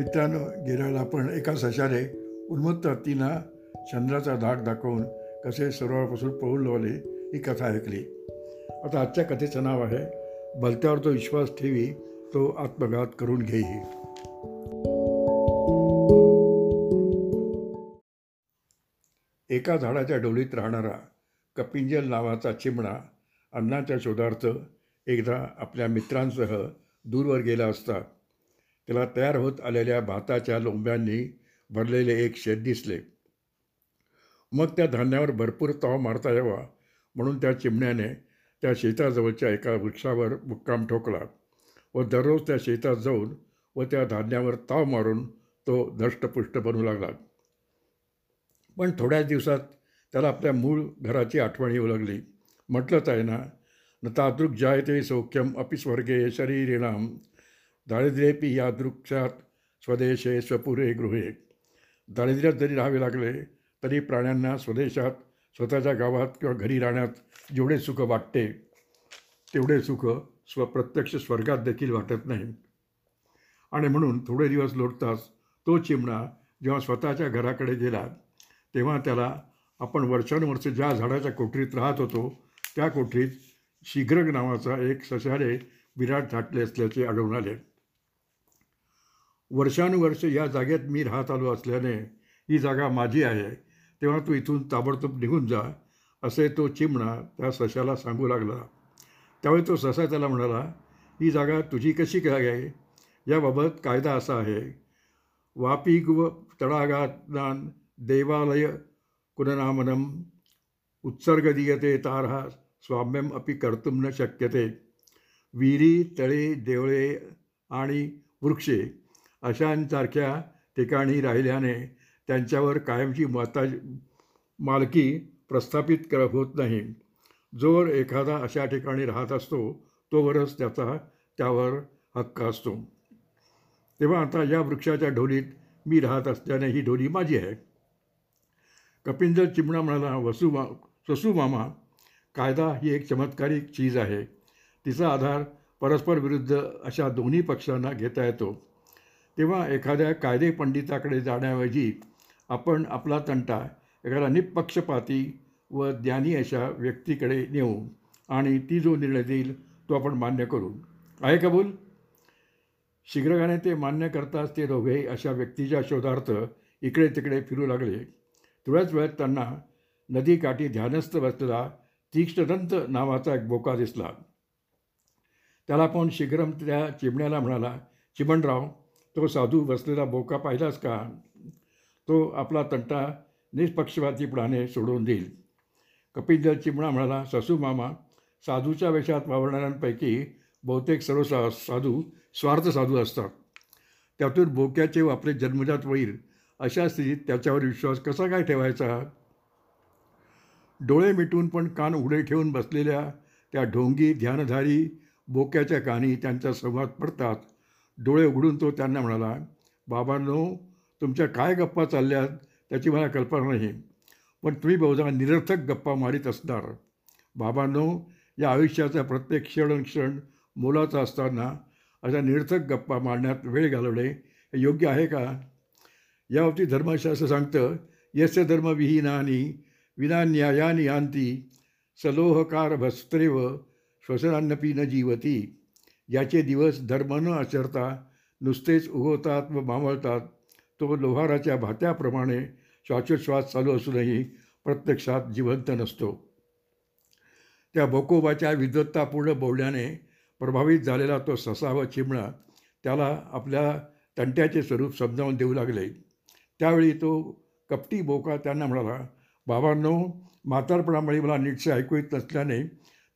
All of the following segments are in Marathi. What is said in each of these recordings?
मित्रांनो गेल्याला आपण एका सशाने उन्मत्त हत्तींना चंद्राचा धाक दाखवून कसे सरोवरापासून पळून लावले ही कथा ऐकली. आता आजच्या कथेचं नाव आहे भलत्यावर तो विश्वास ठेवी तो आत्मघात करून घेई. एका झाडाच्या डोलीत राहणारा कपिंजल नावाचा चिमणा अन्नाच्या शोधार्थ एकदा आपल्या मित्रांसह दूरवर गेला असता त्याला तयार होत आलेल्या भाताच्या लोंब्यांनी भरलेले एक शेत दिसले. मग त्या धान्यावर भरपूर ताव मारता यावा म्हणून त्या चिमण्याने त्या शेताजवळच्या एका वृक्षावर मुक्काम ठोकला व दररोज त्या शेतात जाऊन व त्या धान्यावर ताव मारून तो धष्टपुष्ट बनू लागला. पण थोड्याच दिवसात त्याला आपल्या मूळ घराची आठवण येऊ लागली. म्हटलंच आहे ना न तादृक जायते सौख्यम अपिस्वर्गे शरीरिणाम दारिद्र्येपी यादृक्षात स्वदेशे स्वपुरे गृहे. दारिद्र्यात जरी राहावे लागले तरी प्राण्यांना स्वदेशात स्वतःच्या गावात किंवा घरी राहण्यात जेवढे सुख वाटते तेवढे सुख स्वप्रत्यक्ष स्वर्गात देखील वाटत नाही. आणि म्हणून थोडे दिवस लोटताच तो चिमणा जेव्हा स्वतःच्या घराकडे गेला तेव्हा त्याला आपण वर्षानुवर्ष ज्या झाडाच्या कोठरीत राहत होतो त्या कोठरीत शीघ्रग नावाचा एक सशारे विराट थाटले असल्याचे आढळून आले. वर्षानुवर्ष या जागेत मी राहत आलो असल्याने ही जागा माझी आहे. तेव्हा तू इथून ताबडतोब निघून जा असे तो चिमणा त्या सशाला सांगू लागला. त्यावेळी तो ससा त्याला म्हणाला ही जागा तुझी कशी काय आहे? याबाबत कायदा असा आहे. वापिग्व तडागादान देवालय कुननामनम उत्सर्ग दीयते तारहा स्वाम्यम अपि कर्तुं न शक्यते. विहिरी तळे देवळे आणि वृक्षे अशांसारख्या ठिकाणी राहिल्याने त्यांच्यावर कायमची माता मालकी प्रस्थापित कर होत नाही. जोवर एखादा अशा ठिकाणी राहत असतो तोवरच त्याचा त्यावर हक्क असतो. तेव्हा आता या वृक्षाच्या ढोलीत मी राहत असल्याने ही ढोली माझी आहे. कपिंजल चिमणा म्हणाला वसू मा ससू मामा कायदा ही एक चमत्कारिक चीज आहे. तिचा आधार परस्पर विरुद्ध अशा दोन्ही पक्षांना घेता येतो. तेव्हा एखाद्या कायदे पंडिताकडे जाण्याऐवजी आपण आपला तंटा एखादा निपक्षपाती व ज्ञानी अशा व्यक्तीकडे नेऊ आणि ती जो निर्णय देईल तो आपण मान्य करू. आहे कबूल? शीघ्रगाने ते मान्य करताच ते दोघे अशा व्यक्तीच्या शोधार्थ इकडे तिकडे फिरू लागले. थोड्याच वेळात त्यांना नदीकाठी ध्यानस्थ बसलेला तीक्ष्णदंत नावाचा एक बोका दिसला. त्याला पाहून शीघ्रम त्या चिमण्याला म्हणाला चिमणराव तो साधू बसलेला बोका पाहिलास का? तो आपला तंटा निष्पक्षपातीपणाने सोडून देईल. कपिलजल चिमणा म्हणाला ससू मामा साधूच्या वेशात वावरणाऱ्यांपैकी बहुतेक सर्व सा साधू स्वार्थ साधू असतात. त्यातून बोक्याचे आपले जन्मजात होईल अशा स्थितीत त्याच्यावर विश्वास कसा काय ठेवायचा? डोळे मिटून पण कान उघडे ठेवून बसलेल्या त्या ढोंगी ध्यानधारी बोक्याच्या कानी त्यांचा संवाद पडतात. डोळे उघडून तो त्यांना म्हणाला बाबांनो तुमच्या काय गप्पा चालल्यात त्याची मला कल्पना नाही. पण तुम्ही बहुधा निरर्थक गप्पा मारित असणार. बाबांनो या आयुष्याचा प्रत्येक क्षण क्षण मोलाचा असताना अशा निरर्थक गप्पा मारण्यात वेळ घालवणे हे योग्य आहे का? याबाबतीत धर्मशास्त्र सांगतं यस्य धर्मविहीनानी विना न्यायानी आंती सलोहकार भस्त्रेव श्वसनान्नपी न जीवती. याचे दिवस धर्म न आचरता नुसतेच उगवतात व मावळतात तो लोहाराच्या भात्याप्रमाणे श्वासोच्छ्वास चालू असूनही प्रत्यक्षात जिवंत नसतो. त्या बोकोबाच्या विद्वत्तापूर्ण बोलण्याने प्रभावित झालेला तो ससा व चिमणा त्याला आपल्या तंट्याचे स्वरूप समजावून देऊ लागले. त्यावेळी तो कपटी बोका त्यांना म्हणाला बाबांनो म्हातारपणामुळे मला नीटसे ऐकू येत नसल्याने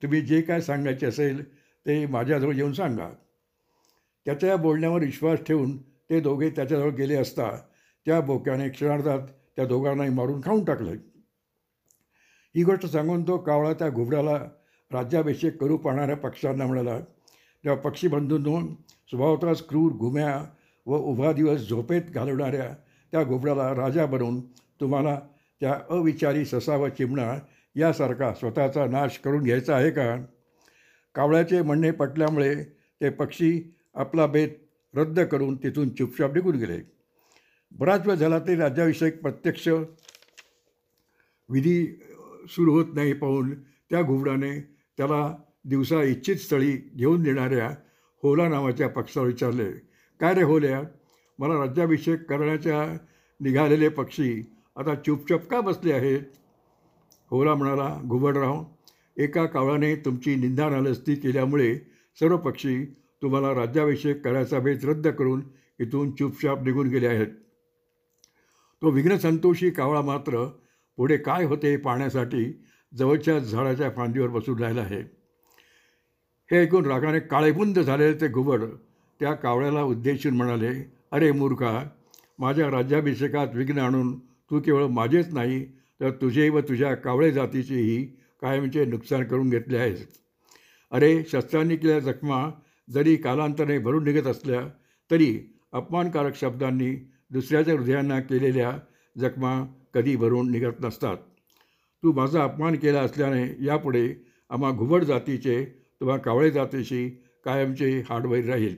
तुम्ही जे काय सांगायचे असेल ते माझ्याजवळ येऊन सांगा. त्याच्या बोलण्यावर विश्वास ठेवून ते दोघे त्याच्याजवळ गेले असता त्या बोक्याने क्षणार्धात त्या दोघांनाही मारून खाऊन टाकलं. ही गोष्ट सांगून तो कावळा त्या घुबडाला राज्याभिषेक करू पाहणाऱ्या पक्षांना म्हणाला तेव्हा पक्षीबंधूंनो स्वभावतःच क्रूर घुम्या व उभा दिवस झोपेत घालवणाऱ्या त्या घुबडाला राजा बनवून तुम्हाला त्या अविचारी ससा व चिमणा यासारखा स्वतःचा नाश करून घ्यायचा आहे का? कावळ्याचे म्हणणे पटल्यामुळे ते पक्षी आपला बेत रद्द करून तिथून चुपचाप निघून गेले. बराच वेळ झाला तरी राज्याभिषेक प्रत्यक्ष विधी सुरू होत नाही पाहून त्या घुबडाने त्याला दिवसा इच्छित स्थळी घेऊन देणाऱ्या होला नावाच्या पक्षाला विचारले काय रे होल्या? मला राज्याभिषेक करण्याच्या निघालेले पक्षी आता चुपचाप का बसले आहेत? होला म्हणाला घुबडराव एका कावळाने तुमची निंदानालस्ती केल्यामुळे सर्व पक्षी तुम्हाला राज्याभिषेक करायचा भेद रद्द करून इथून चुपचाप निघून गेले आहेत. तो विघ्नसंतोषी कावळा मात्र पुढे काय होते पाहण्यासाठी जवळच्या झाडाच्या फांदीवर बसून राहिला आहे. हे ऐकून रागाने काळेबुंद झालेले ते घुबड त्या कावळ्याला उद्देशून म्हणाले अरे मूर्खा माझ्या राज्याभिषेकात विघ्न आणून तू केवळ माझेच नाही तर तुझे व तुझ्या कावळे जातीचेही कायमचे म्हणजे नुकसान करून घेतले आहेस? अरे शस्त्रांनी केलेल्या जखमा जरी कालांतराने भरून निघत असल्या तरी अपमानकारक शब्दांनी दुसऱ्याच्या हृदयांना केलेल्या जखमा कधी भरून निघत नसतात. तू माझा अपमान केला असल्याने यापुढे आम्हा घुबड जातीचे किंवा कावळे जातीशी कायमचे हाडवैर राहील.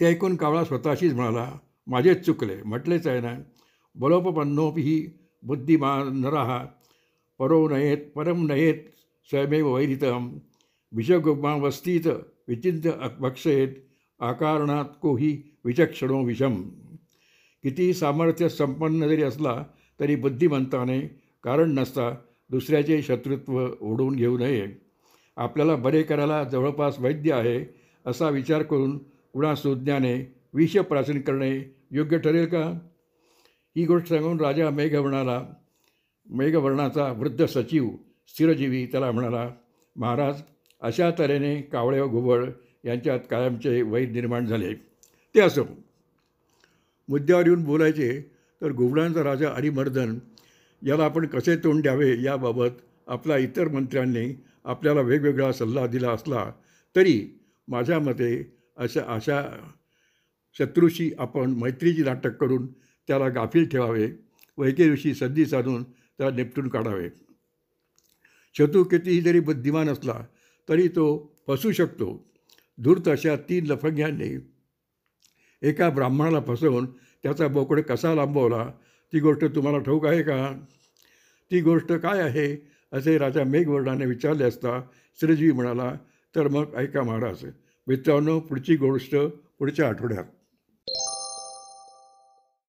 ते ऐकून कावळा स्वतःशीच म्हणाला माझेच चुकले. म्हटलेच आहे ना. बलोपपन्नोपी बुद्धिमान नराहा परो नयेत परम नयेत स्वयमेव वैरितम विषगुमावस्थित विचिंत भक्षयेत आकारणात कोही विचक्षणो विषम। किती सामर्थ्य संपन्न जरी असला तरी बुद्धिमंताने कारण नसता दुसऱ्याचे शत्रुत्व ओढवून घेऊ नये। आपल्याला बरे करायला जवळपास वैद्य आहे असा विचार करून कुणा सुज्ञाने विष प्राचीन करणे योग्य ठरेल का? ही गोष्ट सांगून राजा मेघवर्णाला मेघवर्णाचा वृद्ध सचिव स्थिरजीवी त्याला म्हणाला महाराज अशा तऱ्हेने कावळे व घुबळ यांच्यात कायमचे वैध निर्माण झाले. ते असो. मुद्द्यावर येऊन बोलायचे तर घुबडांचा राजा हरिमर्दन याला आपण कसे तोंड द्यावे याबाबत आपल्या इतर मंत्र्यांनी आपल्याला वेगवेगळा सल्ला दिला असला तरी माझ्या मते अशा अशा शत्रूशी आपण मैत्रीची नाटक करून त्याला गाफील ठेवावे व दिवशी संधी साधून त्याला निपटून काढावे. शत्रू कितीही जरी बुद्धिमान असला तरी तो फसू शकतो. धूर्त अशा तीन लफंग्यांनी एका ब्राह्मणाला फसवून त्याचा बोकड कसा लांबवला ती गोष्ट तुम्हाला ठाऊक आहे का? ती गोष्ट काय आहे? असे राजा मेघवर्णाने विचारले असता श्रीजी म्हणाला तर मग ऐका महाराज मित्रांनो पुढची गोष्ट पुढच्या आठवड्यात.